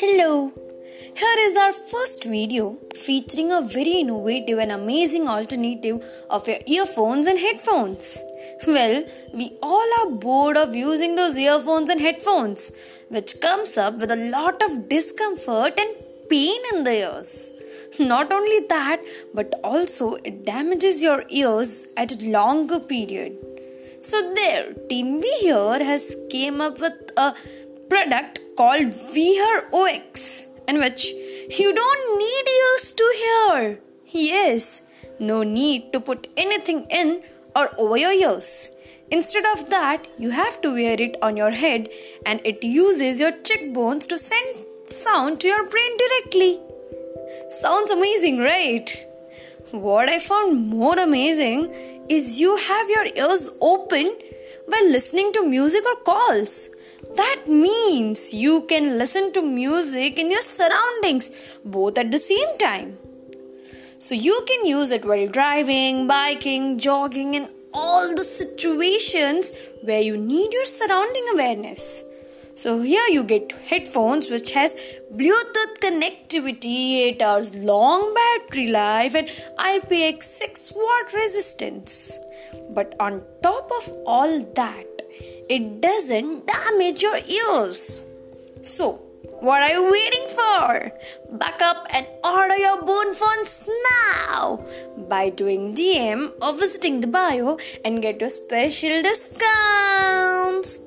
Hello! Here is our first video featuring a very innovative and amazing alternative of your earphones and headphones. Well, we all are bored of using those earphones and headphones, which comes up with a lot of discomfort and pain in the ears. Not only that, but also it damages your ears at a longer period. So there, Team here has came up with a product called VR OX, in which you don't need ears to hear. Yes, no need to put anything in or over your ears. Instead of that, you have to wear it on your head and it uses your cheekbones to send sound to your brain directly. Sounds amazing, right? What I found more amazing is you have your ears open while listening to music or calls. That means you can listen to music in your surroundings both at the same time. So you can use it while driving, biking, jogging, and all the situations where you need your surrounding awareness. So here you get headphones which has Bluetooth connectivity, 8 hours long battery life and IPX6 watt resistance. But on top of all that, it doesn't damage your ears. So, what are you waiting for? Back up and order your Boon phones now by doing DM or visiting the bio and get your special discounts.